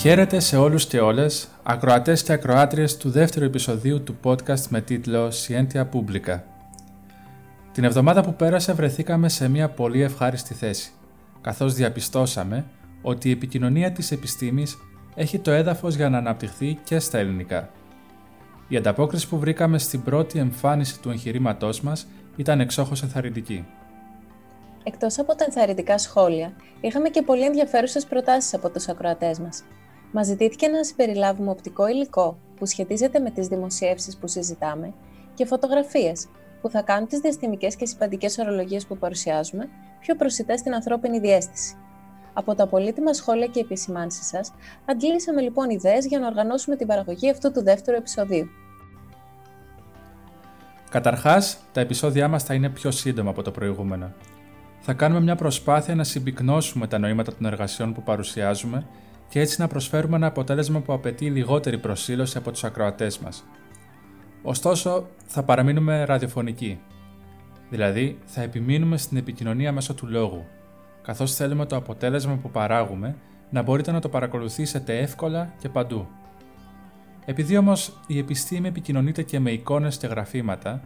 Χαίρετε σε όλους και όλες, ακροατές και ακροάτριες του δεύτερου επεισοδίου του podcast με τίτλο Scientia Publica. Την εβδομάδα που πέρασε βρεθήκαμε σε μια πολύ ευχάριστη θέση, καθώς διαπιστώσαμε ότι η επικοινωνία της επιστήμης έχει το έδαφος για να αναπτυχθεί και στα ελληνικά. Η ανταπόκριση που βρήκαμε στην πρώτη εμφάνιση του εγχειρήματός μας ήταν εξόχως ενθαρρυντική. Εκτός από τα ενθαρρυντικά σχόλια, είχαμε και πολύ ενδιαφέρουσες προτάσεις από τους ακροατές μας. Μας ζητήθηκε να συμπεριλάβουμε οπτικό υλικό που σχετίζεται με τις δημοσιεύσεις που συζητάμε και φωτογραφίες που θα κάνουν τις διαστημικές και συμπαντικές ορολογίες που παρουσιάζουμε πιο προσιτές στην ανθρώπινη διέστηση. Από τα πολύτιμα σχόλια και επισημάνσεις σας, αντλήσαμε λοιπόν ιδέες για να οργανώσουμε την παραγωγή αυτού του δεύτερου επεισοδίου. Καταρχάς, τα επεισόδια μας θα είναι πιο σύντομα από το προηγούμενο. Θα κάνουμε μια προσπάθεια να συμπυκνώσουμε τα νοήματα των εργασιών που παρουσιάζουμε και έτσι να προσφέρουμε ένα αποτέλεσμα που απαιτεί λιγότερη προσήλωση από τους ακροατές μας. Ωστόσο, θα παραμείνουμε ραδιοφωνικοί. Δηλαδή, θα επιμείνουμε στην επικοινωνία μέσω του λόγου, καθώς θέλουμε το αποτέλεσμα που παράγουμε να μπορείτε να το παρακολουθήσετε εύκολα και παντού. Επειδή όμως η επιστήμη επικοινωνείται και με εικόνες και γραφήματα,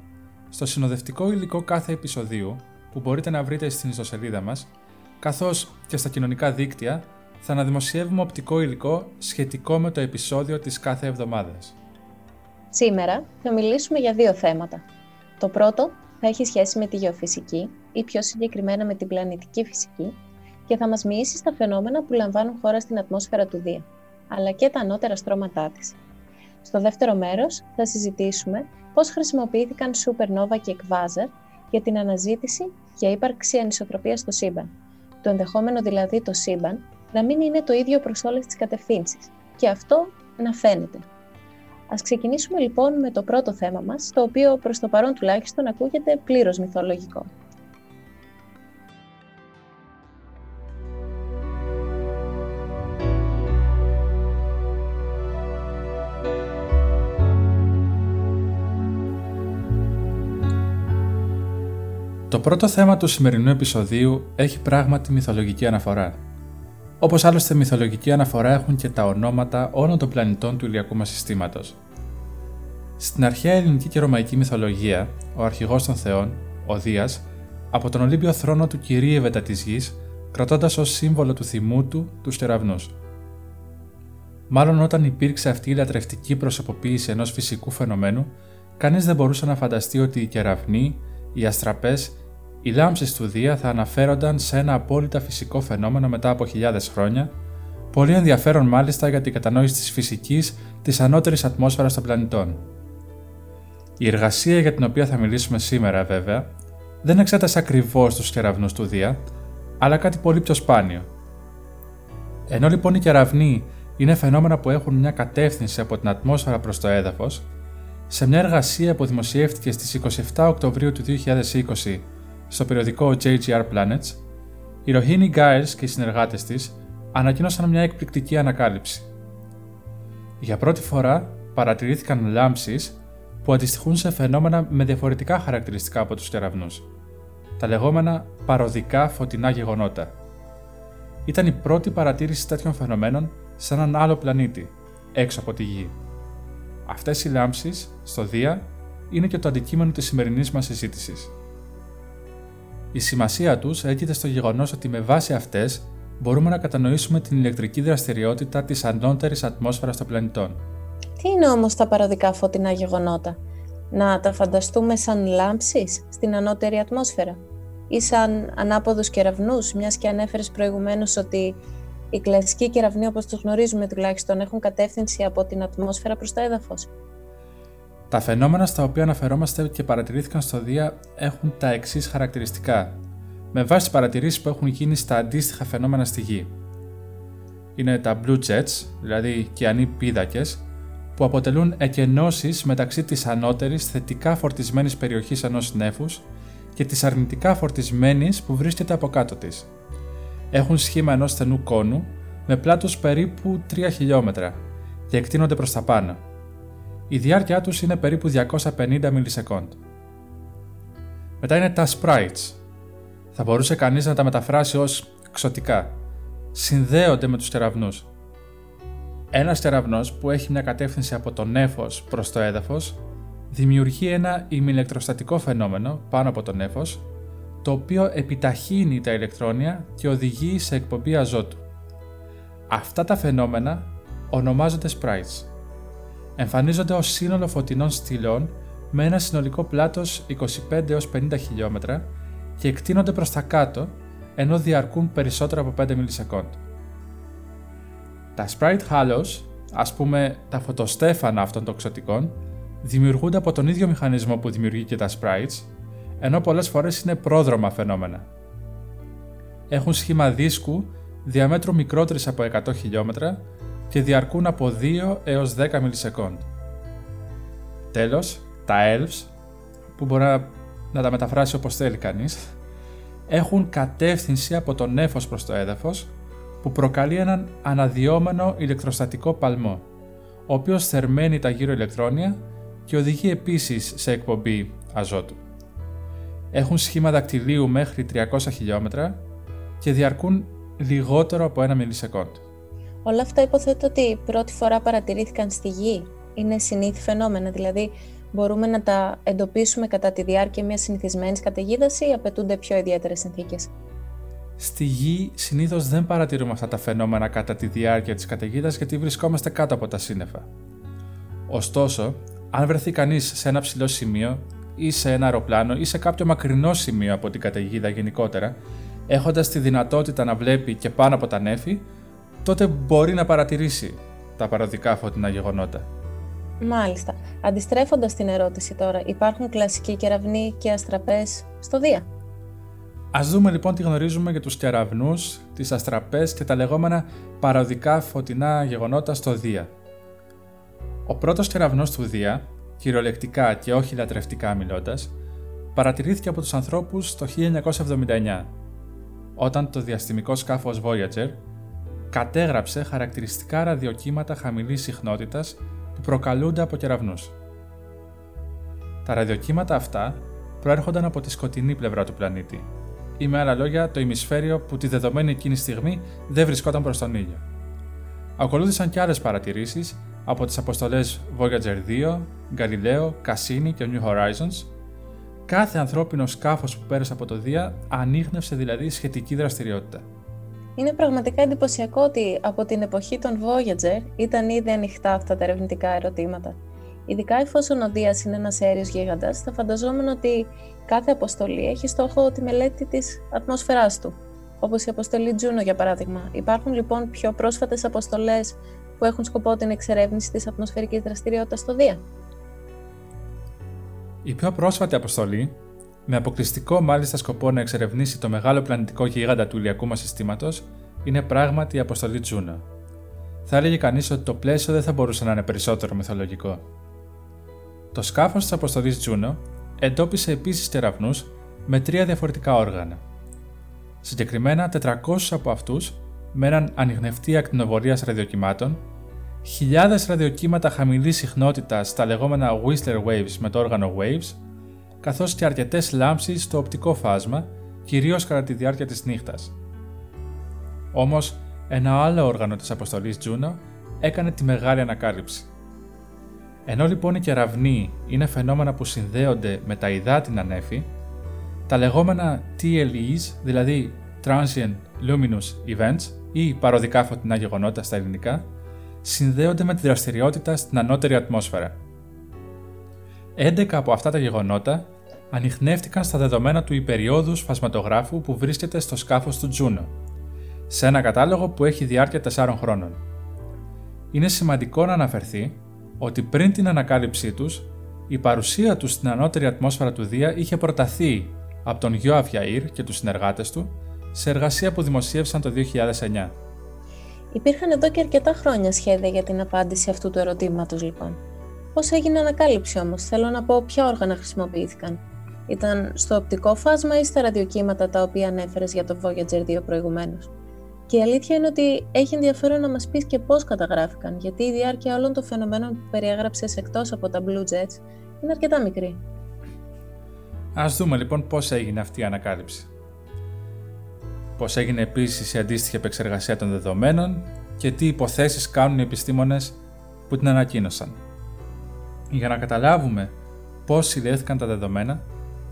στο συνοδευτικό υλικό κάθε επεισοδίου που μπορείτε να βρείτε στην ιστοσελίδα μας, καθώς και στα κοινωνικά δίκτυα, θα αναδημοσιεύουμε οπτικό υλικό σχετικό με το επεισόδιο της κάθε εβδομάδας. Σήμερα θα μιλήσουμε για δύο θέματα. Το πρώτο θα έχει σχέση με τη γεωφυσική ή πιο συγκεκριμένα με την πλανητική φυσική και θα μας μοιήσει στα φαινόμενα που λαμβάνουν χώρα στην ατμόσφαιρα του Δία, αλλά και τα ανώτερα στρώματά της. Στο δεύτερο μέρος θα συζητήσουμε πώς χρησιμοποιήθηκαν supernova και εκβάζερ για την αναζήτηση και ύπαρξη ανισοτροπίας στο σύμπαν. Το ενδεχόμενο δηλαδή το σύμπαν να μην είναι το ίδιο προς όλες τις κατευθύνσεις και αυτό να φαίνεται. Ας ξεκινήσουμε λοιπόν με το πρώτο θέμα μας, το οποίο προς το παρόν τουλάχιστον ακούγεται πλήρως μυθολογικό. Το πρώτο θέμα του σημερινού επεισοδίου έχει πράγματι μυθολογική αναφορά. Όπως άλλωστε μυθολογική αναφορά έχουν και τα ονόματα όλων των πλανητών του ηλιακού μας συστήματος. Στην αρχαία ελληνική και ρωμαϊκή μυθολογία, ο αρχηγός των θεών, ο Δίας, από τον Ολύμπιο θρόνο του κυρίευε τα της γης, κρατώντας ως σύμβολο του θυμού του τους κεραυνούς. Μάλλον όταν υπήρξε αυτή η λατρευτική προσωποποίηση ενός φυσικού φαινομένου, κανείς δεν μπορούσε να φανταστεί ότι οι κεραυνοί, οι αστραπές οι λάμψεις του Δία θα αναφέρονταν σε ένα απόλυτα φυσικό φαινόμενο μετά από χιλιάδες χρόνια, πολύ ενδιαφέρον μάλιστα για την κατανόηση της φυσικής της ανώτερης ατμόσφαιρας των πλανητών. Η εργασία για την οποία θα μιλήσουμε σήμερα, βέβαια, δεν εξέτασε ακριβώς τους κεραυνούς του Δία, αλλά κάτι πολύ πιο σπάνιο. Ενώ λοιπόν οι κεραυνοί είναι φαινόμενα που έχουν μια κατεύθυνση από την ατμόσφαιρα προς το έδαφος, σε μια εργασία που δημοσιεύτηκε στις 27 Οκτωβρίου του 2020 στο περιοδικό JGR Planets, η Rohini Giles και οι συνεργάτες της ανακοίνωσαν μια εκπληκτική ανακάλυψη. Για πρώτη φορά παρατηρήθηκαν λάμψεις που αντιστοιχούν σε φαινόμενα με διαφορετικά χαρακτηριστικά από τους κεραυνούς, τα λεγόμενα παροδικά φωτεινά γεγονότα. Ήταν η πρώτη παρατήρηση τέτοιων φαινομένων σε έναν άλλο πλανήτη, έξω από τη Γη. Αυτές οι λάμψεις, στο Δία, είναι και το αντικείμενο της σημερινής μας συζήτησης. Η σημασία τους έγκυται στο γεγονός ότι με βάση αυτές μπορούμε να κατανοήσουμε την ηλεκτρική δραστηριότητα της ανώτερης ατμόσφαιρας των πλανητών. Τι είναι όμως τα παροδικά φωτεινά γεγονότα, να τα φανταστούμε σαν λάμψεις στην ανώτερη ατμόσφαιρα ή σαν ανάποδους κεραυνούς, μιας και ανέφερες προηγουμένως ότι οι κλασικοί κεραυνοί όπως τους γνωρίζουμε τουλάχιστον έχουν κατεύθυνση από την ατμόσφαιρα προς το έδαφος. Τα φαινόμενα στα οποία αναφερόμαστε και παρατηρήθηκαν στο Δία έχουν τα εξής χαρακτηριστικά, με βάση τι παρατηρήσεις που έχουν γίνει στα αντίστοιχα φαινόμενα στη Γη. Είναι τα blue jets, δηλαδή κιανοί πίδακες, που αποτελούν εκενώσεις μεταξύ της ανώτερης θετικά φορτισμένης περιοχής ενός νέφου και της αρνητικά φορτισμένης που βρίσκεται από κάτω της. Έχουν σχήμα ενός στενού κόνου με πλάτος περίπου 3 χιλιόμετρα και εκτείνονται προς τα πάνω. Η διάρκεια τους είναι περίπου 250 μιλισεκόντ. Μετά είναι τα sprites. Θα μπορούσε κανείς να τα μεταφράσει ως ξωτικά. Συνδέονται με τους κεραυνούς. Ένας τεραυνός που έχει μια κατεύθυνση από το νέφος προς το έδαφος δημιουργεί ένα ημιλεκτροστατικό φαινόμενο πάνω από το νέφος, το οποίο επιταχύνει τα ηλεκτρόνια και οδηγεί σε εκπομπή αζότου. Αυτά τα φαινόμενα ονομάζονται sprites. Εμφανίζονται ως σύνολο φωτεινών στυλών με ένα συνολικό πλάτος 25 έως 50 χιλιόμετρα και εκτείνονται προς τα κάτω ενώ διαρκούν περισσότερο από 5 μιλισεκόντ. Τα sprite halos, ας πούμε τα φωτοστέφανα αυτών των ξωτικών, δημιουργούνται από τον ίδιο μηχανισμό που δημιουργεί και τα sprites, ενώ πολλές φορές είναι πρόδρομα φαινόμενα. Έχουν σχήμα δίσκου διαμέτρου μικρότερης από 100 χιλιόμετρα και διαρκούν από 2 έως 10 μιλισεκόντ. Τέλος, τα elves, που μπορεί να τα μεταφράσει όπως θέλει κανείς, έχουν κατεύθυνση από το νέφος προς το έδαφος που προκαλεί έναν αναδυόμενο ηλεκτροστατικό παλμό, ο οποίος θερμαίνει τα γύρω ηλεκτρόνια και οδηγεί επίσης σε εκπομπή αζότου. Έχουν σχήμα δακτυλίου μέχρι 300 χιλιόμετρα και διαρκούν λιγότερο από ένα μιλισεκόντ. Όλα αυτά υποθέτω ότι πρώτη φορά παρατηρήθηκαν στη Γη. Είναι συνήθι φαινόμενα, δηλαδή μπορούμε να τα εντοπίσουμε κατά τη διάρκεια μιας συνηθισμένης καταιγίδας ή απαιτούνται πιο ιδιαίτερες συνθήκες. Στη Γη συνήθως δεν παρατηρούμε αυτά τα φαινόμενα κατά τη διάρκεια της καταιγίδας γιατί βρισκόμαστε κάτω από τα σύννεφα. Ωστόσο, αν βρεθεί κανείς σε ένα ψηλό σημείο ή σε ένα αεροπλάνο ή σε κάποιο μακρινό σημείο από την καταιγίδα γενικότερα, έχοντας τη δυνατότητα να βλέπει και πάνω από τα νέφη, τότε μπορεί να παρατηρήσει τα παροδικά φωτεινά γεγονότα. Μάλιστα. Αντιστρέφοντας την ερώτηση τώρα, υπάρχουν κλασικοί κεραυνοί και αστραπές στο Δία; Α δούμε λοιπόν τι γνωρίζουμε για τους κεραυνούς, τις αστραπές και τα λεγόμενα παροδικά φωτεινά γεγονότα στο Δία. Ο πρώτος κεραυνός του Δία, κυριολεκτικά και όχι λατρευτικά μιλώντας, παρατηρήθηκε από τους ανθρώπους το 1979, όταν το διαστημικό σκάφος Voyager κατέγραψε χαρακτηριστικά ραδιοκύματα χαμηλής συχνότητας που προκαλούνται από κεραυνούς. Τα ραδιοκύματα αυτά προέρχονταν από τη σκοτεινή πλευρά του πλανήτη, ή με άλλα λόγια το ημισφαίριο που τη δεδομένη εκείνη στιγμή δεν βρισκόταν προς τον ήλιο. Ακολούθησαν και άλλες παρατηρήσεις από τις αποστολές Voyager 2, Galileo, Cassini και New Horizons. Κάθε ανθρώπινο σκάφος που πέρασε από το Δία ανείχνευσε δηλαδή σχετική δραστηριότητα. Είναι πραγματικά εντυπωσιακό ότι από την εποχή των Voyager ήταν ήδη ανοιχτά αυτά τα ερευνητικά ερωτήματα. Ειδικά εφόσον ο Δίας είναι ένας αέριος γίγαντας, θα φανταζόμουν ότι κάθε αποστολή έχει στόχο τη μελέτη της ατμόσφαιράς του, όπως η αποστολή Juno για παράδειγμα. Υπάρχουν λοιπόν πιο πρόσφατες αποστολές που έχουν σκοπό την εξερεύνηση της ατμοσφαιρικής δραστηριότητας στο Δία; Η πιο πρόσφατη αποστολή, με αποκλειστικό μάλιστα σκοπό να εξερευνήσει το μεγάλο πλανητικό γίγαντα του ηλιακού μας συστήματος, είναι πράγματι η αποστολή Juno. Θα έλεγε κανείς ότι το πλαίσιο δεν θα μπορούσε να είναι περισσότερο μυθολογικό. Το σκάφος της αποστολής Juno εντόπισε επίσης τεραυνού με τρία διαφορετικά όργανα. Συγκεκριμένα 400 από αυτούς με έναν ανοιχνευτή ακτινοβολίας ραδιοκυμάτων, χιλιάδες ραδιοκύματα χαμηλής συχνότητας στα λεγόμενα Whistler Waves με το όργανο Waves, καθώς και αρκετές λάμψεις στο οπτικό φάσμα, κυρίως κατά τη διάρκεια της νύχτας. Όμως, ένα άλλο όργανο της αποστολής Juno έκανε τη μεγάλη ανακάλυψη. Ενώ λοιπόν οι κεραυνοί είναι φαινόμενα που συνδέονται με τα υδάτινα νέφη, τα λεγόμενα TLEs, δηλαδή Transient Luminous Events ή παροδικά φωτεινά γεγονότα στα ελληνικά, συνδέονται με τη δραστηριότητα στην ανώτερη ατμόσφαιρα. 11 από αυτά τα γεγονότα ανοιχνεύτηκαν στα δεδομένα του υπεριόδου φασματογράφου που βρίσκεται στο σκάφος του Juno, σε ένα κατάλογο που έχει διάρκεια 4 χρόνων. Είναι σημαντικό να αναφερθεί ότι πριν την ανακάλυψή τους, η παρουσία τους στην ανώτερη ατμόσφαιρα του Δία είχε προταθεί από τον Γιώ Αβιαήρ και τους συνεργάτες του σε εργασία που δημοσίευσαν το 2009. Υπήρχαν εδώ και αρκετά χρόνια σχέδια για την απάντηση αυτού του ερωτήματος λοιπόν. Πώς έγινε ανακάλυψη όμως, θέλω να πω ποια όργανα χρησιμοποιήθηκαν. Ήταν στο οπτικό φάσμα ή στα ραδιοκύματα τα οποία ανέφερες για το Voyager 2 προηγουμένως; Και η αλήθεια είναι ότι έχει ενδιαφέρον να μας πεις και πώς καταγράφηκαν, γιατί η διάρκεια όλων των φαινομένων που περιέγραψες εκτός από τα Blue Jets είναι αρκετά μικρή. Ας δούμε λοιπόν πώς έγινε αυτή η ανακάλυψη. Πώς έγινε επίσης η αντίστοιχη επεξεργασία των δεδομένων και τι υποθέσεις κάνουν οι επιστήμονες που την ανακοίνωσαν. Για να καταλάβουμε πώς συνδέθηκαν τα δεδομένα,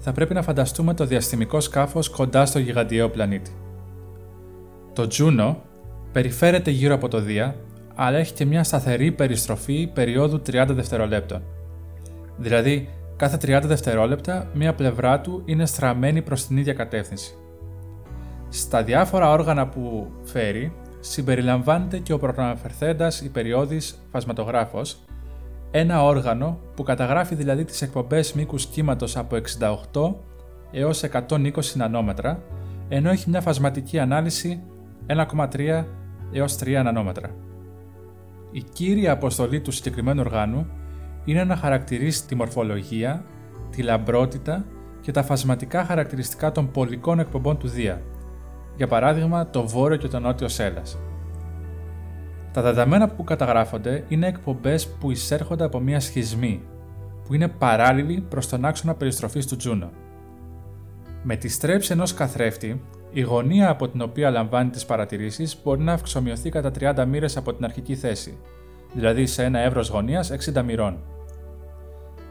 θα πρέπει να φανταστούμε το διαστημικό σκάφος κοντά στο γιγαντιαίο πλανήτη. Το Juno περιφέρεται γύρω από το Δία, αλλά έχει και μια σταθερή περιστροφή περίοδου 30 δευτερολέπτων. Δηλαδή, κάθε 30 δευτερόλεπτα μία πλευρά του είναι στραμμένη προς την ίδια κατεύθυνση. Στα διάφορα όργανα που φέρει, συμπεριλαμβάνεται και ο προαναφερθέντας υπεριόδης φασματογράφος, ένα όργανο που καταγράφει δηλαδή τις εκπομπές μήκους κύματος από 68 έως 120 νανόμετρα, ενώ έχει μια φασματική ανάλυση 1,3 έως 3 νανόμετρα. Η κύρια αποστολή του συγκεκριμένου οργάνου είναι να χαρακτηρίσει τη μορφολογία, τη λαμπρότητα και τα φασματικά χαρακτηριστικά των πολικών εκπομπών του Δία, για παράδειγμα το βόρειο και το νότιο Σέλλας. Τα δεδομένα που καταγράφονται είναι εκπομπές που εισέρχονται από μια σχισμή, που είναι παράλληλη προς τον άξονα περιστροφής του Τζούνο. Με τη στρέψη ενός καθρέφτη, η γωνία από την οποία λαμβάνει τις παρατηρήσεις μπορεί να αυξομοιωθεί κατά 30 μοίρες από την αρχική θέση, δηλαδή σε ένα εύρος γωνίας 60 μοιρών.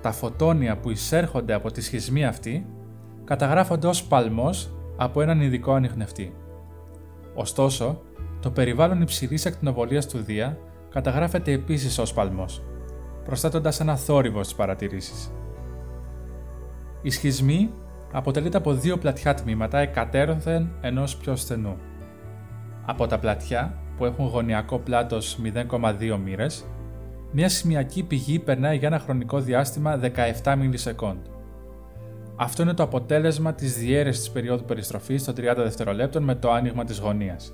Τα φωτόνια που εισέρχονται από τη σχισμή αυτή καταγράφονται ως παλμός από έναν ειδικό ανιχνευτή. Ωστόσο, το περιβάλλον υψηλής ακτινοβολίας του Δία καταγράφεται επίσης ως παλμός, προσθέτοντας ένα θόρυβο στις παρατηρήσεις. Η σχισμή αποτελείται από δύο πλατιά τμήματα εκατέρωθεν ενός πιο στενού. Από τα πλατιά, που έχουν γωνιακό πλάτος 0,2 μοίρες, μια σημειακή πηγή περνάει για ένα χρονικό διάστημα 17 μιλισεκόντ. Αυτό είναι το αποτέλεσμα της διαίρεσης της περίοδου περιστροφής των 30 δευτερολέπτων με το άνοιγμα της γωνίας.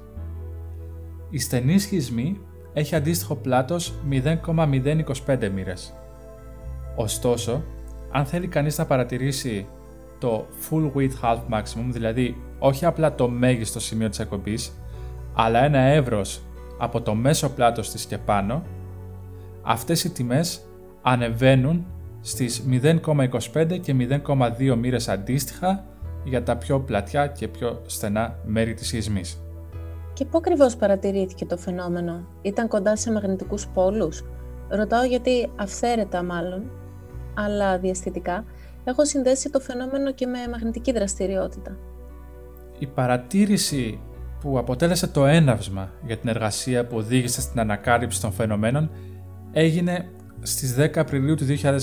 Η στενή σχισμή έχει αντίστοιχο πλάτος 0,025 μοίρες. Ωστόσο, αν θέλει κανείς να παρατηρήσει το full width half maximum, δηλαδή όχι απλά το μέγιστο σημείο της εκπομπής, αλλά ένα εύρος από το μέσο πλάτος της και πάνω, αυτές οι τιμές ανεβαίνουν στις 0,25 και 0,2 μοίρες αντίστοιχα για τα πιο πλατιά και πιο στενά μέρη της σχισμής. Και πού ακριβώς παρατηρήθηκε το φαινόμενο, ήταν κοντά σε μαγνητικούς πόλους; Ρωτάω γιατί αυθαίρετα μάλλον, αλλά διαστητικά, έχω συνδέσει το φαινόμενο και με μαγνητική δραστηριότητα. Η παρατήρηση που αποτέλεσε το έναυσμα για την εργασία που οδήγησε στην ανακάλυψη των φαινομένων έγινε στις 10 Απριλίου του 2020.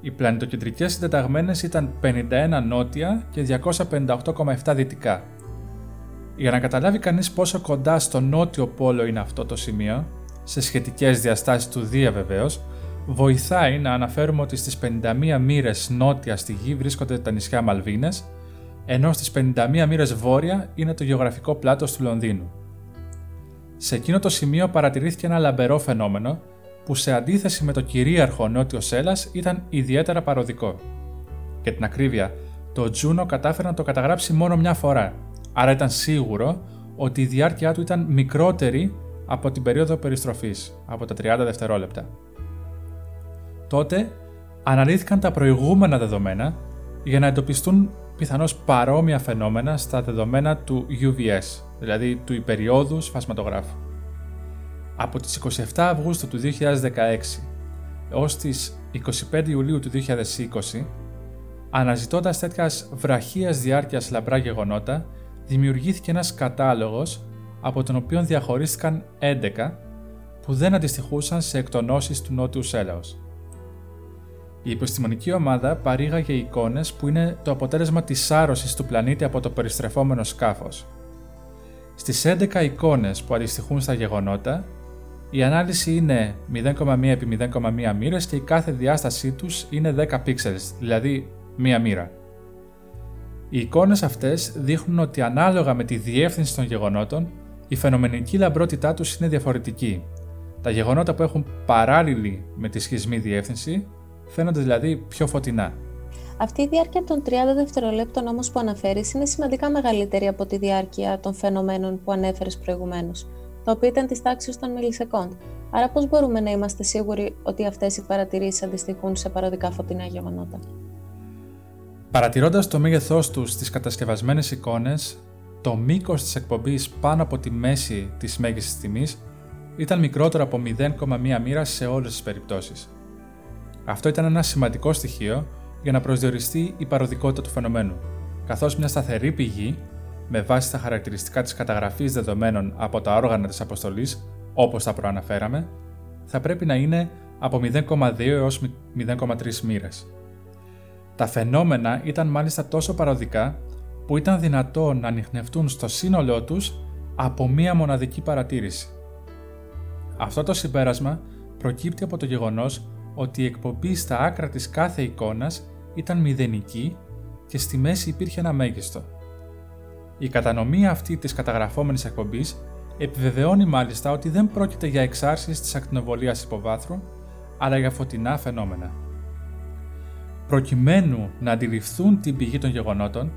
Οι πλανητοκεντρικές συντεταγμένες ήταν 51 νότια και 258,7 δυτικά για να καταλάβει κανείς πόσο κοντά στο νότιο πόλο είναι αυτό το σημείο, σε σχετικές διαστάσεις του Δία βεβαίως, βοηθάει να αναφέρουμε ότι στις 51 μοίρες νότια στη γη βρίσκονται τα νησιά Μαλβίνες, ενώ στις 51 μοίρες βόρεια είναι το γεωγραφικό πλάτος του Λονδίνου. Σε εκείνο το σημείο παρατηρήθηκε ένα λαμπερό φαινόμενο που σε αντίθεση με το κυρίαρχο νότιο Σέλλας ήταν ιδιαίτερα παροδικό. Για την ακρίβεια, το Τζούνο κατάφερε να το καταγράψει μόνο μια φορά, άρα ήταν σίγουρο ότι η διάρκεια του ήταν μικρότερη από την περίοδο περιστροφής, από τα 30 δευτερόλεπτα. Τότε αναλύθηκαν τα προηγούμενα δεδομένα για να εντοπιστούν πιθανώς παρόμοια φαινόμενα στα δεδομένα του UVS, δηλαδή του υπεριόδου σφασματογράφου. Από τις 27 Αυγούστου του 2016 έως τις 25 Ιουλίου του 2020, αναζητώντας τέτοιας βραχίας διάρκειας λαμπρά γεγονότα, δημιουργήθηκε ένας κατάλογος από τον οποίο διαχωρίστηκαν 11 που δεν αντιστοιχούσαν σε εκτονώσεις του νότιου Σέλαος. Η επιστημονική ομάδα παρήγαγε εικόνες που είναι το αποτέλεσμα της άρρωσης του πλανήτη από το περιστρεφόμενο σκάφος. Στις 11 εικόνες που αντιστοιχούν στα γεγονότα, η ανάλυση είναι 0,1 επί 0,1 μοίρες και η κάθε διάστασή τους είναι 10 pixels, δηλαδή μία μοίρα. Οι εικόνες αυτές δείχνουν ότι ανάλογα με τη διεύθυνση των γεγονότων, η φαινομενική λαμπρότητά τους είναι διαφορετική. Τα γεγονότα που έχουν παράλληλη με τη σχισμή διεύθυνση φαίνονται δηλαδή πιο φωτεινά. Αυτή η διάρκεια των 30 δευτερολέπτων όμως που αναφέρεις είναι σημαντικά μεγαλύτερη από τη διάρκεια των φαινομένων που ανέφερες προηγουμένως, τα οποία ήταν της τάξης των μιλισεκόντ. Άρα, πώς μπορούμε να είμαστε σίγουροι ότι αυτές οι παρατηρήσεις αντιστοιχούν σε παροδικά φωτεινά γεγονότα; Παρατηρώντας το μέγεθός τους στις κατασκευασμένες εικόνες, το μήκος της εκπομπής πάνω από τη μέση της μέγιστης τιμής ήταν μικρότερο από 0,1 μοίρα σε όλες τις περιπτώσεις. Αυτό ήταν ένα σημαντικό στοιχείο για να προσδιοριστεί η παροδικότητα του φαινομένου, καθώς μια σταθερή πηγή, με βάση τα χαρακτηριστικά της καταγραφής δεδομένων από τα όργανα της αποστολής, όπως τα προαναφέραμε, θα πρέπει να είναι από 0,2 έως 0,3 μοίρες. Τα φαινόμενα ήταν μάλιστα τόσο παροδικά που ήταν δυνατό να ανοιχνευτούν στο σύνολό τους από μία μοναδική παρατήρηση. Αυτό το συμπέρασμα προκύπτει από το γεγονός ότι η εκπομπή στα άκρα της κάθε εικόνας ήταν μηδενική και στη μέση υπήρχε ένα μέγιστο. Η κατανομή αυτή της καταγραφόμενης εκπομπής επιβεβαιώνει μάλιστα ότι δεν πρόκειται για εξάρσεις της ακτινοβολίας υποβάθρου, αλλά για φωτεινά φαινόμενα. Προκειμένου να αντιληφθούν την πηγή των γεγονότων,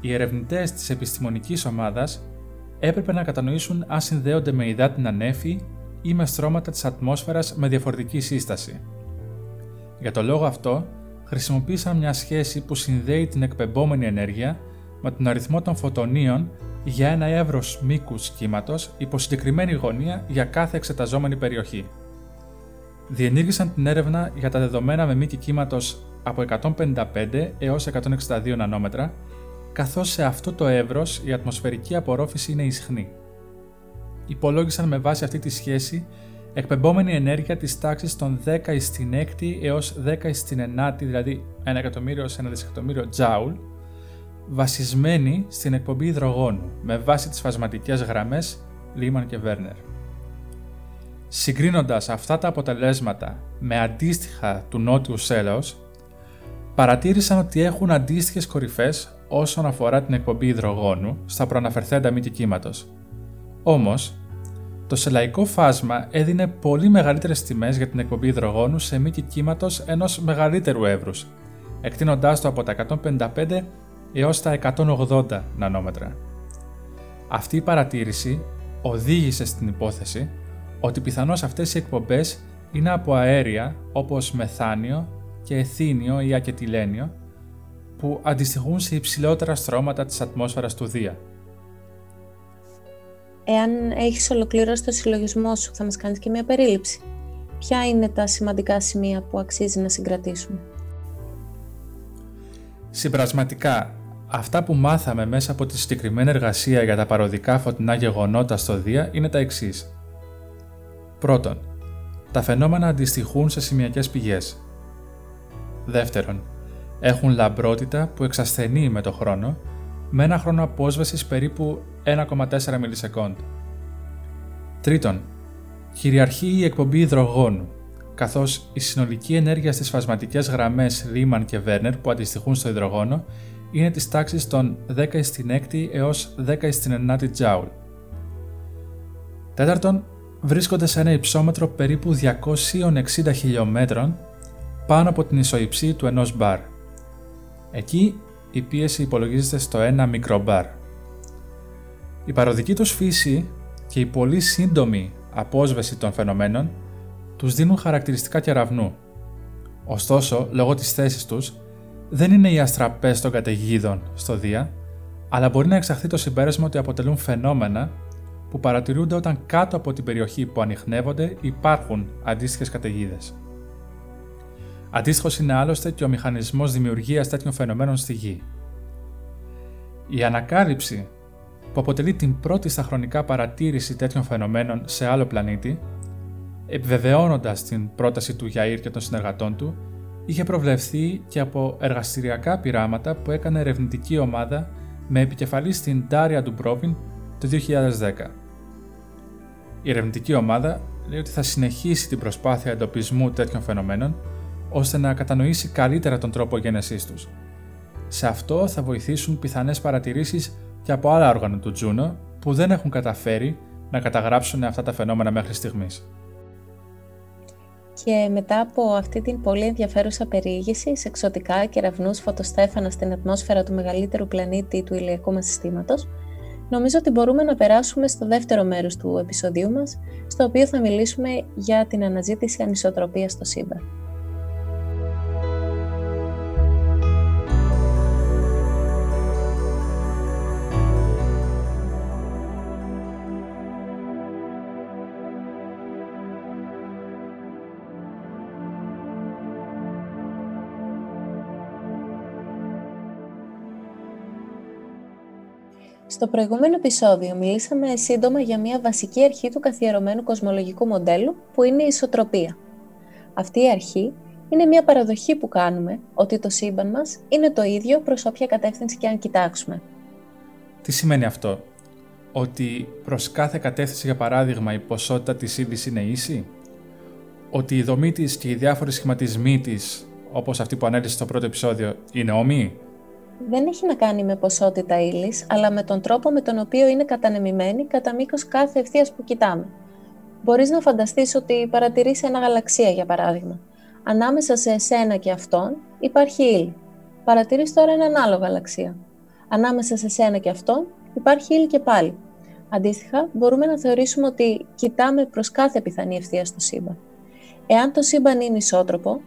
οι ερευνητές της επιστημονικής ομάδας έπρεπε να κατανοήσουν αν συνδέονται με υδάτινα νέφη ή με στρώματα της ατμόσφαιρας με διαφορετική σύσταση. Για το λόγο αυτό, χρησιμοποίησαν μια σχέση που συνδέει την εκπεμπόμενη ενέργεια με τον αριθμό των φωτονίων για ένα εύρος μήκους κύματος υπό συγκεκριμένη γωνία για κάθε εξεταζόμενη περιοχή. Διενήργησαν την έρευνα για τα δεδομένα με μήκη κύματος από 155 έως 162 νανόμετρα, καθώς σε αυτό το εύρος η ατμοσφαιρική απορρόφηση είναι ισχνή. Υπολόγισαν με βάση αυτή τη σχέση εκπεμπόμενη ενέργεια της τάξης των 10 στην 6η έως 10 στην 9η, δηλαδή 1 εκατομμύριο σε 1 δισεκατομμύριο τζάουλ, βασισμένη στην εκπομπή υδρογόνου με βάση τις φασματικές γραμμές Λίμαν και Βέρνερ. Συγκρίνοντας αυτά τα αποτελέσματα με αντίστοιχα του νότιου Σέλαος, παρατήρησαν ότι έχουν αντίστοιχες κορυφές όσον αφορά την εκπομπή υδρογόνου στα προαναφερθέντα μήκη κύματος. Όμως, το σελαϊκό φάσμα έδινε πολύ μεγαλύτερες τιμές για την εκπομπή υδρογόνου σε μήκη κύματος ενός μεγαλύτερου εύρους, εκτείνοντάς το από τα 155 έως τα 180 νανόμετρα. Αυτή η παρατήρηση οδήγησε στην υπόθεση ότι πιθανώς αυτές οι εκπομπές είναι από αέρια όπως μεθάνιο και εθήνιο ή ακετιλένιο που αντιστοιχούν σε υψηλότερα στρώματα της ατμόσφαιρας του Δία. Εάν έχεις ολοκληρώσει το συλλογισμό σου, θα μας κάνεις και μια περίληψη. Ποια είναι τα σημαντικά σημεία που αξίζει να συγκρατήσουμε; Συμπρασματικά, Αυτά που μάθαμε μέσα από τη συγκεκριμένη εργασία για τα παροδικά φωτεινά γεγονότα στο Δία είναι τα εξής. Πρώτον, τα φαινόμενα αντιστοιχούν σε σημειακές πηγές. Δεύτερον, έχουν λαμπρότητα που εξασθενεί με το χρόνο, με ένα χρόνο απόσβεσης περίπου 1,4 μιλισεκόντ. Τρίτον, κυριαρχεί η εκπομπή υδρογόνου, καθώς η συνολική ενέργεια στις φασματικές γραμμές Ρίμαν και Βέρνερ που αντιστοιχούν στο υδρογόνο είναι της τάξης των 10 στην 6η έως 10 στην 9η τζάουλ. Τέταρτον, βρίσκονται σε ένα υψόμετρο περίπου 260 χιλιόμετρων πάνω από την ισοϊψή του ενός μπαρ. Εκεί η πίεση υπολογίζεται στο 1 μικρό μπαρ. Η παροδική τους φύση και η πολύ σύντομη απόσβεση των φαινομένων τους δίνουν χαρακτηριστικά κεραυνού. Ωστόσο, λόγω της θέσης τους, δεν είναι οι αστραπές των καταιγίδων στο Δία, αλλά μπορεί να εξαχθεί το συμπέρασμα ότι αποτελούν φαινόμενα που παρατηρούνται όταν κάτω από την περιοχή που ανοιχνεύονται υπάρχουν αντίστοιχες καταιγίδες. Αντίστοιχος είναι άλλωστε και ο μηχανισμός δημιουργίας τέτοιων φαινομένων στη Γη. Η ανακάλυψη που αποτελεί την πρώτη στα χρονικά παρατήρηση τέτοιων φαινομένων σε άλλο πλανήτη, επιβεβαιώνοντας την πρόταση του Γιαήρ και των συνεργατών του, είχε προβλεφθεί και από εργαστηριακά πειράματα που έκανε ερευνητική ομάδα με επικεφαλής στην Ντάρια Ντουμπρόβιν το 2010. Η ερευνητική ομάδα λέει ότι θα συνεχίσει την προσπάθεια εντοπισμού τέτοιων φαινομένων ώστε να κατανοήσει καλύτερα τον τρόπο γένεσής τους. Σε αυτό θα βοηθήσουν πιθανές παρατηρήσεις και από άλλα όργανα του Τζούνο που δεν έχουν καταφέρει να καταγράψουν αυτά τα φαινόμενα μέχρι στιγμής. Και μετά από αυτή την πολύ ενδιαφέρουσα περιήγηση σε εξωτικά κεραυνούς φωτοστέφανα στην ατμόσφαιρα του μεγαλύτερου πλανήτη του ηλιακού μας συστήματος, νομίζω ότι μπορούμε να περάσουμε στο δεύτερο μέρος του επεισοδίου μας, στο οποίο θα μιλήσουμε για την αναζήτηση ανισοτροπίας στο σύμπαν. Στο προηγούμενο επεισόδιο μιλήσαμε σύντομα για μια βασική αρχή του καθιερωμένου κοσμολογικού μοντέλου που είναι η ισοτροπία. Αυτή η αρχή είναι μια παραδοχή που κάνουμε ότι το σύμπαν μας είναι το ίδιο προς όποια κατεύθυνση και αν κοιτάξουμε. Τι σημαίνει αυτό, ότι προς κάθε κατεύθυνση για παράδειγμα η ποσότητα της ύλη είναι ίση, ότι η δομή της και οι διάφοροι σχηματισμοί της, όπως αυτή που ανέλησε στο πρώτο επεισόδιο, είναι όμοιοι; Δεν έχει να κάνει με ποσότητα ύλης, αλλά με τον τρόπο με τον οποίο είναι κατανεμημένη κατά μήκος κάθε ευθείας που κοιτάμε. Μπορείς να φανταστείς ότι παρατηρείς ένα γαλαξία, για παράδειγμα. Ανάμεσα σε εσένα και αυτόν υπάρχει ύλη. Παρατηρείς τώρα έναν άλλο γαλαξία. Ανάμεσα σε εσένα και αυτόν υπάρχει ύλη και πάλι. Αντίστοιχα, μπορούμε να θεωρήσουμε ότι κοιτάμε προς κάθε πιθανή ευθεία στο σύμπαν. Εάν το σύμπαν είναι ισότροπο,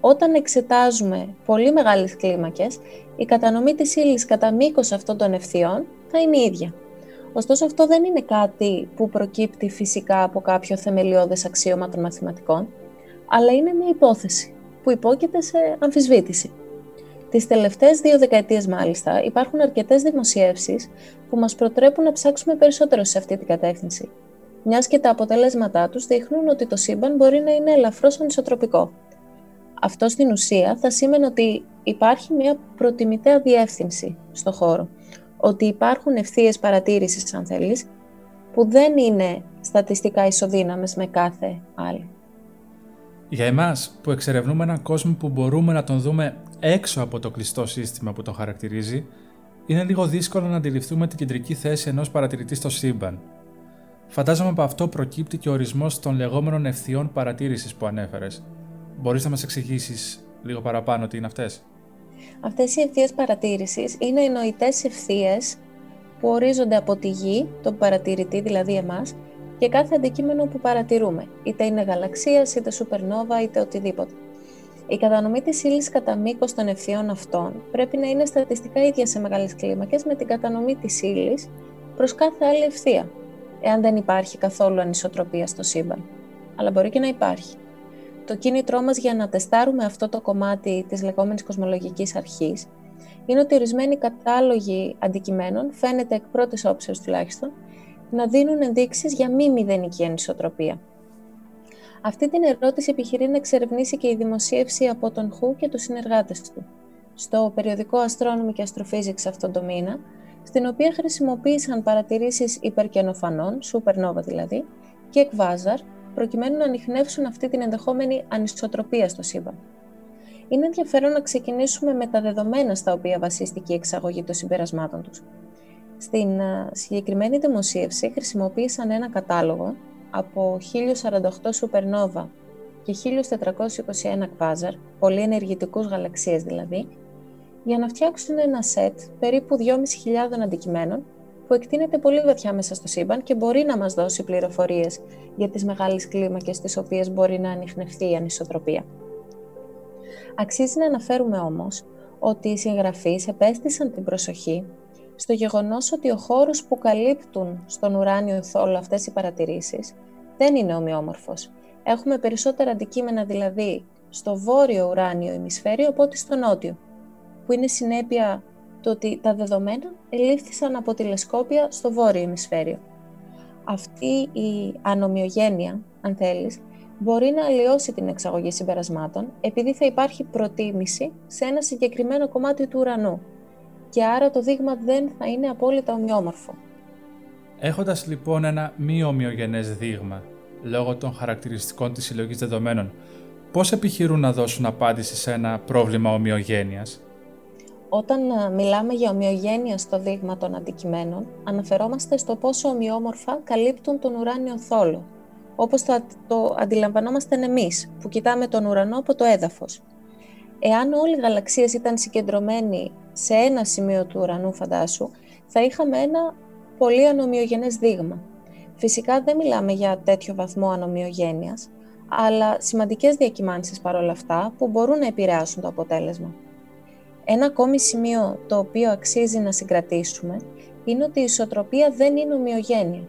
όταν εξετάζουμε πολύ μεγάλες κλίμακες, η κατανομή της ύλης κατά μήκος αυτών των ευθειών θα είναι ίδια. Ωστόσο αυτό δεν είναι κάτι που προκύπτει φυσικά από κάποιο θεμελιώδες αξίωμα των μαθηματικών, αλλά είναι μια υπόθεση που υπόκειται σε αμφισβήτηση. Τις τελευταίες δύο δεκαετίες μάλιστα υπάρχουν αρκετές δημοσιεύσεις που μας προτρέπουν να ψάξουμε περισσότερο σε αυτή την κατεύθυνση, μιας και τα αποτελέσματά τους δείχνουν ότι το σύμπαν μπορεί να είναι ελαφρώς ανισοτροπικό. Αυτό στην ουσία θα σήμαινε ότι υπάρχει μια προτιμητέα διεύθυνση στο χώρο. Ότι υπάρχουν ευθείες παρατήρησης, αν θέλεις, που δεν είναι στατιστικά ισοδύναμες με κάθε άλλη. Για εμάς που εξερευνούμε έναν κόσμο που μπορούμε να τον δούμε έξω από το κλειστό σύστημα που τον χαρακτηρίζει, είναι λίγο δύσκολο να αντιληφθούμε την κεντρική θέση ενός παρατηρητή στο σύμπαν. Φαντάζομαι από αυτό προκύπτει και ο ορισμός των λεγόμενων ευθειών παρατήρησης που ανέφερες, Μπορείς να μας εξηγήσεις λίγο παραπάνω τι είναι αυτές; Αυτές οι ευθείες παρατήρησης είναι οι νοητές ευθείες που ορίζονται από τη γη, τον παρατηρητή δηλαδή εμάς, και κάθε αντικείμενο που παρατηρούμε, είτε είναι γαλαξίας, είτε σουπερνόβα, είτε οτιδήποτε. Η κατανομή της ύλης κατά μήκος των ευθειών αυτών πρέπει να είναι στατιστικά ίδια σε μεγάλες κλίμακες με την κατανομή της ύλης προς κάθε άλλη ευθεία, εάν δεν υπάρχει καθόλου ανισοτροπία στο σύμπαν. Αλλά μπορεί και να υπάρχει το κίνητρό μας για να τεστάρουμε αυτό το κομμάτι της λεγόμενης κοσμολογικής αρχής είναι ότι ορισμένοι κατάλογοι αντικειμένων, φαίνεται εκ πρώτης όψεως τουλάχιστον, να δίνουν ενδείξεις για μη μηδενική ανισοτροπία. Αυτή την ερώτηση επιχειρεί να εξερευνήσει και η δημοσίευση από τον Χου και τους συνεργάτες του, στο περιοδικό Astronomy και Astrophysics αυτόν τον μήνα, στην οποία χρησιμοποίησαν παρατηρήσεις υπερκενοφανών, supernova δηλαδή, και εκβάζαρ, προκειμένου να ανοιχνεύσουν αυτή την ενδεχόμενη ανισοτροπία στο σύμπαν. Είναι ενδιαφέρον να ξεκινήσουμε με τα δεδομένα στα οποία βασίστηκε η εξαγωγή των συμπερασμάτων τους. Στην συγκεκριμένη δημοσίευση χρησιμοποίησαν ένα κατάλογο από 1048 supernova και 1421 quasar, πολύ ενεργητικούς γαλαξίες δηλαδή, για να φτιάξουν ένα σετ περίπου 2.500 αντικειμένων που εκτείνεται πολύ βαθιά μέσα στο σύμπαν και μπορεί να μας δώσει πληροφορίες για τις μεγάλες κλίμακες στις οποίες μπορεί να ανοιχνευτεί η ανισοτροπία. Αξίζει να αναφέρουμε όμως ότι οι συγγραφείς επέστησαν την προσοχή στο γεγονός ότι ο χώρος που καλύπτουν στον ουράνιο θόλο αυτές οι παρατηρήσεις δεν είναι ομοιόμορφος. Έχουμε περισσότερα αντικείμενα δηλαδή στο βόρειο ουράνιο ημισφαίριο από ότι στο νότιο, που είναι συνέπεια το ότι τα δεδομένα ελήφθησαν από τηλεσκόπια στο βόρειο ημισφαίριο. Αυτή η ανομοιογένεια, αν θέλεις, μπορεί να αλλοιώσει την εξαγωγή συμπερασμάτων επειδή θα υπάρχει προτίμηση σε ένα συγκεκριμένο κομμάτι του ουρανού και άρα το δείγμα δεν θα είναι απόλυτα ομοιόμορφο. Έχοντας λοιπόν ένα μη ομοιογενές δείγμα, λόγω των χαρακτηριστικών της συλλογής δεδομένων, πώς επιχειρούν να δώσουν απάντηση σε ένα πρόβλημα ομοιογένειας; Όταν ε, μιλάμε για ομοιογένεια στο δείγμα των αντικειμένων, αναφερόμαστε στο πόσο ομοιόμορφα καλύπτουν τον ουράνιο θόλο, όπως θα το αντιλαμβανόμαστε εμείς, που κοιτάμε τον ουρανό από το έδαφος. Εάν όλοι οι γαλαξίες ήταν συγκεντρωμένοι σε ένα σημείο του ουρανού, φαντάσου, θα είχαμε ένα πολύ ανομοιογενές δείγμα. Φυσικά δεν μιλάμε για τέτοιο βαθμό ανομοιογένειας, αλλά σημαντικές διακυμάνσεις παρόλα αυτά που μπορούν να επηρεάσουν το αποτέλεσμα. Ένα ακόμη σημείο το οποίο αξίζει να συγκρατήσουμε είναι ότι η ισοτροπία δεν είναι ομοιογένεια.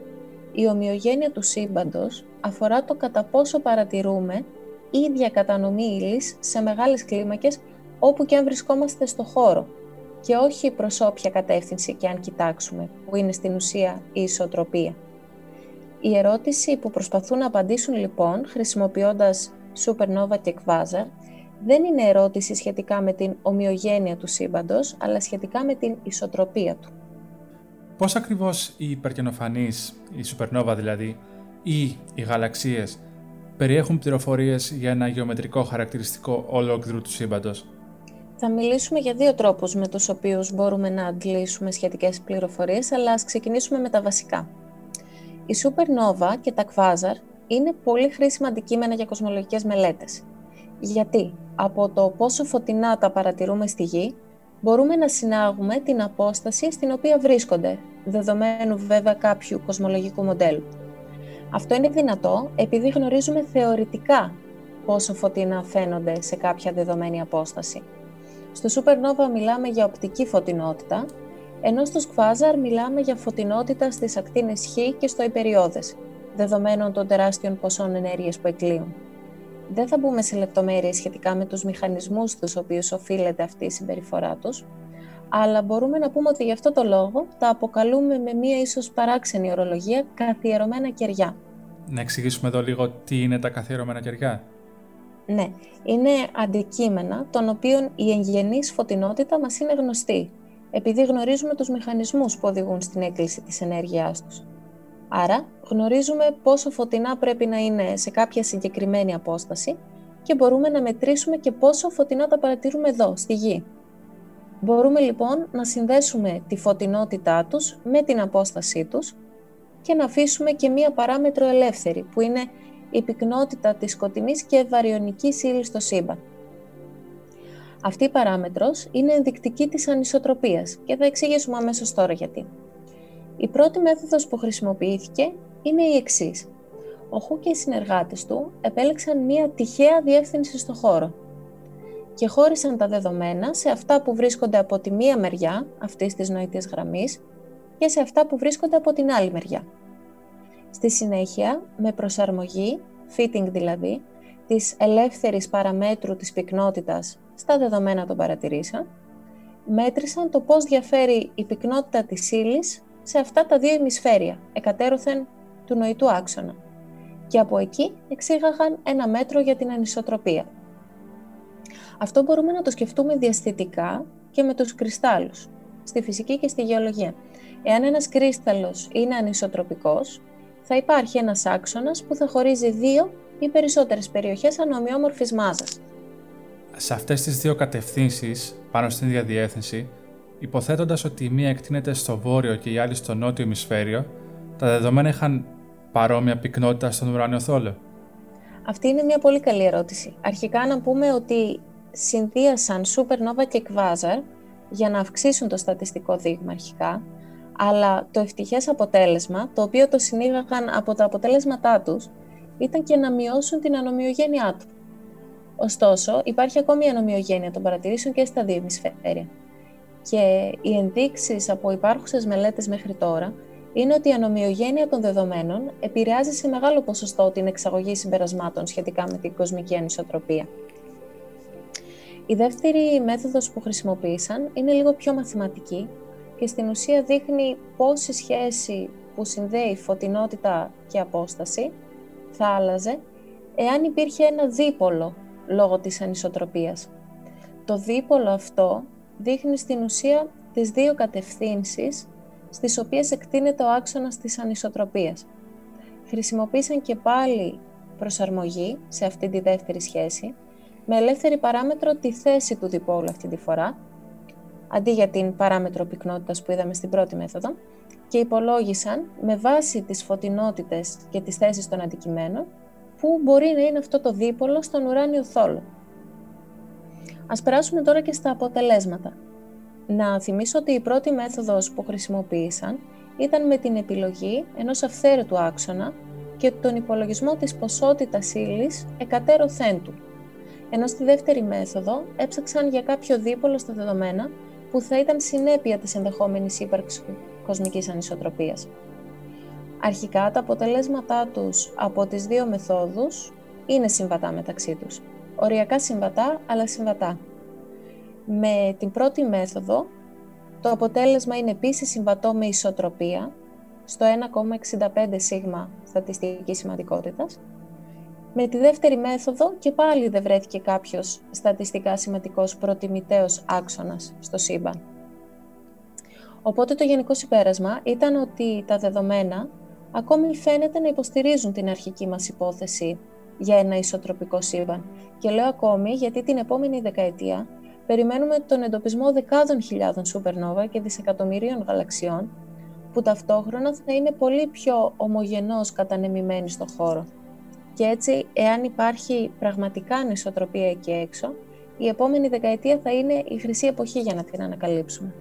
Η ομοιογένεια του σύμπαντος αφορά το κατά πόσο παρατηρούμε ίδια κατανομή ύλης σε μεγάλες κλίμακες όπου και αν βρισκόμαστε στο χώρο. και όχι προς όποια κατεύθυνση και αν κοιτάξουμε, που είναι στην ουσία η ισοτροπία. Η ερώτηση που προσπαθούν να απαντήσουν λοιπόν χρησιμοποιώντας supernova και quasar δεν είναι ερώτηση σχετικά με την ομοιογένεια του σύμπαντος, αλλά σχετικά με την ισοτροπία του. Πώς ακριβώς οι υπερκαινοφανείς, η supernova δηλαδή, ή οι γαλαξίες περιέχουν πληροφορίες για ένα γεωμετρικό χαρακτηριστικό ολόκληρου του σύμπαντος; Θα μιλήσουμε για δύο τρόπους με τους οποίους μπορούμε να αντλήσουμε σχετικές πληροφορίες, αλλά ας ξεκινήσουμε με τα βασικά. Η supernova και τα quasar είναι πολύ χρήσιμα αντικείμενα για κοσμολογικές μελέτες. Γιατί από το πόσο φωτεινά τα παρατηρούμε στη Γη, μπορούμε να συνάγουμε την απόσταση στην οποία βρίσκονται, δεδομένου βέβαια κάποιου κοσμολογικού μοντέλου. Αυτό είναι δυνατό επειδή γνωρίζουμε θεωρητικά πόσο φωτεινά φαίνονται σε κάποια δεδομένη απόσταση. Στο supernova μιλάμε για οπτική φωτεινότητα, ενώ στο σκβάζαρ μιλάμε για φωτεινότητα στις ακτίνες Χ και στο υπεριόδες, δεδομένων των τεράστιων ποσών ενέργειας που εκλείουν. Δεν θα μπούμε σε λεπτομέρειες σχετικά με τους μηχανισμούς στους οποίους οφείλεται αυτή η συμπεριφορά τους, αλλά μπορούμε να πούμε ότι γι' αυτό το λόγο τα αποκαλούμε με μία ίσως παράξενη ορολογία καθιερωμένα κεριά. Να εξηγήσουμε εδώ λίγο τι είναι τα καθιερωμένα κεριά; Ναι, είναι αντικείμενα των οποίων η εγγενής φωτεινότητα μας είναι γνωστή, επειδή γνωρίζουμε τους μηχανισμούς που οδηγούν στην έκκληση της ενέργειάς τους. Άρα, γνωρίζουμε πόσο φωτεινά πρέπει να είναι σε κάποια συγκεκριμένη απόσταση και μπορούμε να μετρήσουμε και πόσο φωτεινά τα παρατηρούμε εδώ, στη Γη. Μπορούμε λοιπόν να συνδέσουμε τη φωτεινότητά τους με την απόστασή τους και να αφήσουμε και μία παράμετρο ελεύθερη, που είναι η πυκνότητα της σκοτεινής και βαριονικής ύλης στο σύμπαν. Αυτή η παράμετρος είναι ενδεικτική της ανισοτροπίας και θα εξηγήσουμε αμέσως τώρα γιατί. Η πρώτη μέθοδος που χρησιμοποιήθηκε είναι η εξής. Ο Χου και οι συνεργάτες του επέλεξαν μία τυχαία διεύθυνση στο χώρο και χώρισαν τα δεδομένα σε αυτά που βρίσκονται από τη μία μεριά αυτής της νοητής γραμμής και σε αυτά που βρίσκονται από την άλλη μεριά. Στη συνέχεια, με προσαρμογή, fitting δηλαδή, της ελεύθερης παραμέτρου της πυκνότητας στα δεδομένα των παρατηρήσεων, μέτρησαν το πώς διαφέρει η πυκνότητα της ύλης σε αυτά τα δύο ημισφαίρια, εκατέρωθεν του νοητού άξονα. Και από εκεί εξήγαγαν ένα μέτρο για την ανισοτροπία. Αυτό μπορούμε να το σκεφτούμε διαστητικά και με τους κρυστάλλους, στη φυσική και στη γεωλογία. Εάν ένας κρύσταλλος είναι ανισοτροπικός, θα υπάρχει ένας άξονας που θα χωρίζει δύο ή περισσότερες περιοχές ανομοιόμορφης μάζας. Σε αυτές τις δύο κατευθύνσεις, πάνω στην ίδια διεύθυνση, υποθέτοντας ότι η μία εκτείνεται στο βόρειο και η άλλη στο νότιο ημισφαίριο, τα δεδομένα είχαν παρόμοια πυκνότητα στον ουράνιο θόλο. Αυτή είναι μια πολύ καλή ερώτηση. Αρχικά να πούμε ότι συνδύασαν supernova και quasar για να αυξήσουν το στατιστικό δείγμα αρχικά, αλλά το ευτυχές αποτέλεσμα, το οποίο το συνήγαγαν από τα αποτέλεσματά τους, ήταν και να μειώσουν την ανομοιογένειά του. Ωστόσο, υπάρχει ακόμη η ανομοιογένεια των παρατηρήσεων και στα δύο ημισφαίρια. Και οι ενδείξεις από υπάρχουσες μελέτες μέχρι τώρα είναι ότι η ανομοιογένεια των δεδομένων επηρεάζει σε μεγάλο ποσοστό την εξαγωγή συμπερασμάτων σχετικά με την κοσμική ανισοτροπία. Η δεύτερη μέθοδος που χρησιμοποίησαν είναι λίγο πιο μαθηματική και στην ουσία δείχνει πώς η σχέση που συνδέει φωτεινότητα και απόσταση θα άλλαζε εάν υπήρχε ένα δίπολο λόγω της ανισοτροπίας. Το δίπολο αυτό δείχνει στην ουσία τις δύο κατευθύνσεις στις οποίες εκτείνεται ο άξονας της ανισοτροπίας. Χρησιμοποίησαν και πάλι προσαρμογή σε αυτή τη δεύτερη σχέση, με ελεύθερη παράμετρο τη θέση του διπόλου αυτή τη φορά, αντί για την παράμετρο πυκνότητας που είδαμε στην πρώτη μέθοδο, και υπολόγισαν με βάση τις φωτεινότητες και τις θέσεις των αντικειμένων, που μπορεί να είναι αυτό το δίπολο στον ουράνιο θόλο. Ας περάσουμε τώρα και στα αποτελέσματα. Να θυμίσω ότι η πρώτη μέθοδος που χρησιμοποίησαν ήταν με την επιλογή ενός αυθαίρετου άξονα και τον υπολογισμό της ποσότητας ύλης εκατέρωθέν του. Ενώ στη δεύτερη μέθοδο έψαξαν για κάποιο δίπολο στα δεδομένα που θα ήταν συνέπεια της ενδεχόμενης ύπαρξης κοσμικής ανισοτροπίας. Αρχικά τα αποτελέσματά τους από τις δύο μεθόδους είναι συμβατά μεταξύ τους. Οριακά συμβατά, αλλά συμβατά. Με την πρώτη μέθοδο Το αποτέλεσμα είναι επίσης συμβατό με ισοτροπία στο 1,65 σίγμα στατιστική σημαντικότητας. Με τη δεύτερη μέθοδο και πάλι δεν βρέθηκε κάποιος στατιστικά σημαντικός προτιμητέος άξονας στο σύμπαν. Οπότε το γενικό συμπέρασμα ήταν ότι τα δεδομένα ακόμη φαίνεται να υποστηρίζουν την αρχική μας υπόθεση για ένα ισοτροπικό σύμπαν. Και λέω ακόμη γιατί την επόμενη δεκαετία περιμένουμε τον εντοπισμό δεκάδων χιλιάδων σούπερνόβα και δισεκατομμυρίων γαλαξιών, που ταυτόχρονα θα είναι πολύ πιο ομογενώς κατανεμημένοι στο χώρο. Και έτσι, εάν υπάρχει πραγματικά ανισοτροπία εκεί έξω, η επόμενη δεκαετία θα είναι η χρυσή εποχή για να την ανακαλύψουμε.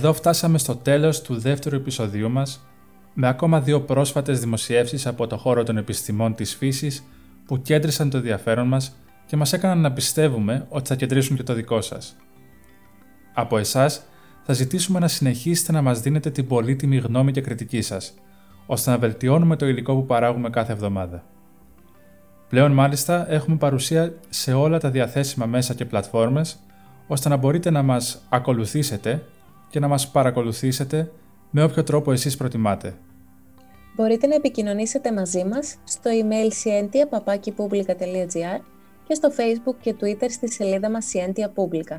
Εδώ φτάσαμε στο τέλος του δεύτερου επεισοδίου μας με ακόμα δύο πρόσφατες δημοσιεύσεις από το χώρο των επιστημών της φύσης που κέντρισαν το ενδιαφέρον μας και μας έκαναν να πιστεύουμε ότι θα κεντρήσουν και το δικό σας. Από εσάς θα ζητήσουμε να συνεχίσετε να μας δίνετε την πολύτιμη γνώμη και κριτική σας, ώστε να βελτιώνουμε το υλικό που παράγουμε κάθε εβδομάδα. Πλέον μάλιστα έχουμε παρουσία σε όλα τα διαθέσιμα μέσα και πλατφόρμες, ώστε να μπορείτε να μας ακολουθήσετε και να μας παρακολουθήσετε με όποιο τρόπο εσείς προτιμάτε. Μπορείτε να επικοινωνήσετε μαζί μας στο email scientia.publica.gr και στο facebook και twitter στη σελίδα μας Scientia Publica.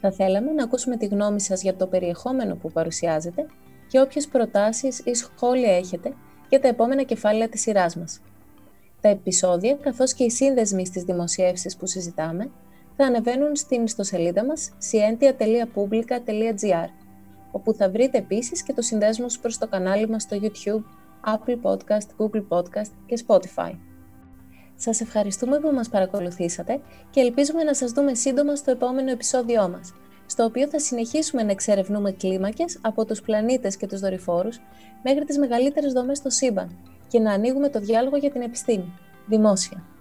Θα θέλαμε να ακούσουμε τη γνώμη σας για το περιεχόμενο που παρουσιάζετε και όποιες προτάσεις ή σχόλια έχετε για τα επόμενα κεφάλαια της σειράς μας. Τα επεισόδια, καθώς και οι σύνδεσμοι στις δημοσιεύσεις που συζητάμε, θα ανεβαίνουν στην ιστοσελίδα μας scientia.publica.gr όπου θα βρείτε επίσης και το συνδέσμους προς το κανάλι μας στο YouTube, Apple Podcast, Google Podcast και Spotify. Σας ευχαριστούμε που μας παρακολουθήσατε και ελπίζουμε να σας δούμε σύντομα στο επόμενο επεισόδιό μας, στο οποίο θα συνεχίσουμε να εξερευνούμε κλίμακες από τους πλανήτες και τους δορυφόρους μέχρι τις μεγαλύτερες δομές στο σύμπαν και να ανοίγουμε το διάλογο για την επιστήμη, δημόσια.